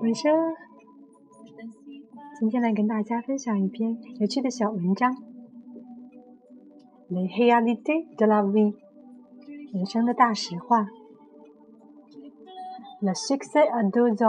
晚上，今天来跟大家分享一篇有趣的小文章，《雷 de la 德拉 e 人生的大实话，《勒西克塞阿杜宗》。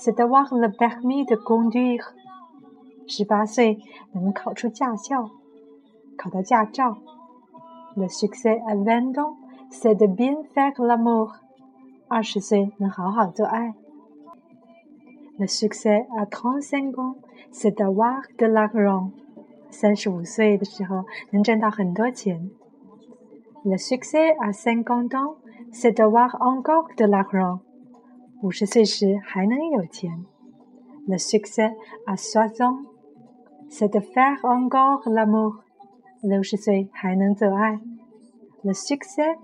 C'est d'avoir le permis de conduire. Je suis passé, je suis passé, je Le succès à 20 ans, c'est de bien faire l'amour. Ah, le succès à 35 ans, c'est d'avoir de l'argent. Le succès à 50 ans, c'est d'avoir encore de l'argent. 五十岁时还能有钱。Le succès à soixante, c'est de faire encore l'amour。六十岁还能做爱。Le succès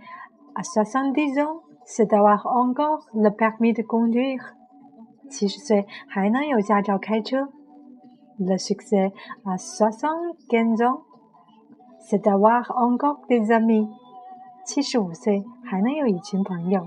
à soixante-dix ans, c'est d'avoir encore le permis de conduire。七十岁还能有驾照开车。Le succès à s o i x a n t e d ans, c'est d'avoir encore des amis。七十五岁还能有一群朋友。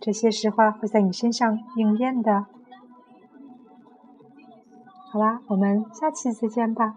这些实话会在你身上应验的。好啦，我们下期再见吧。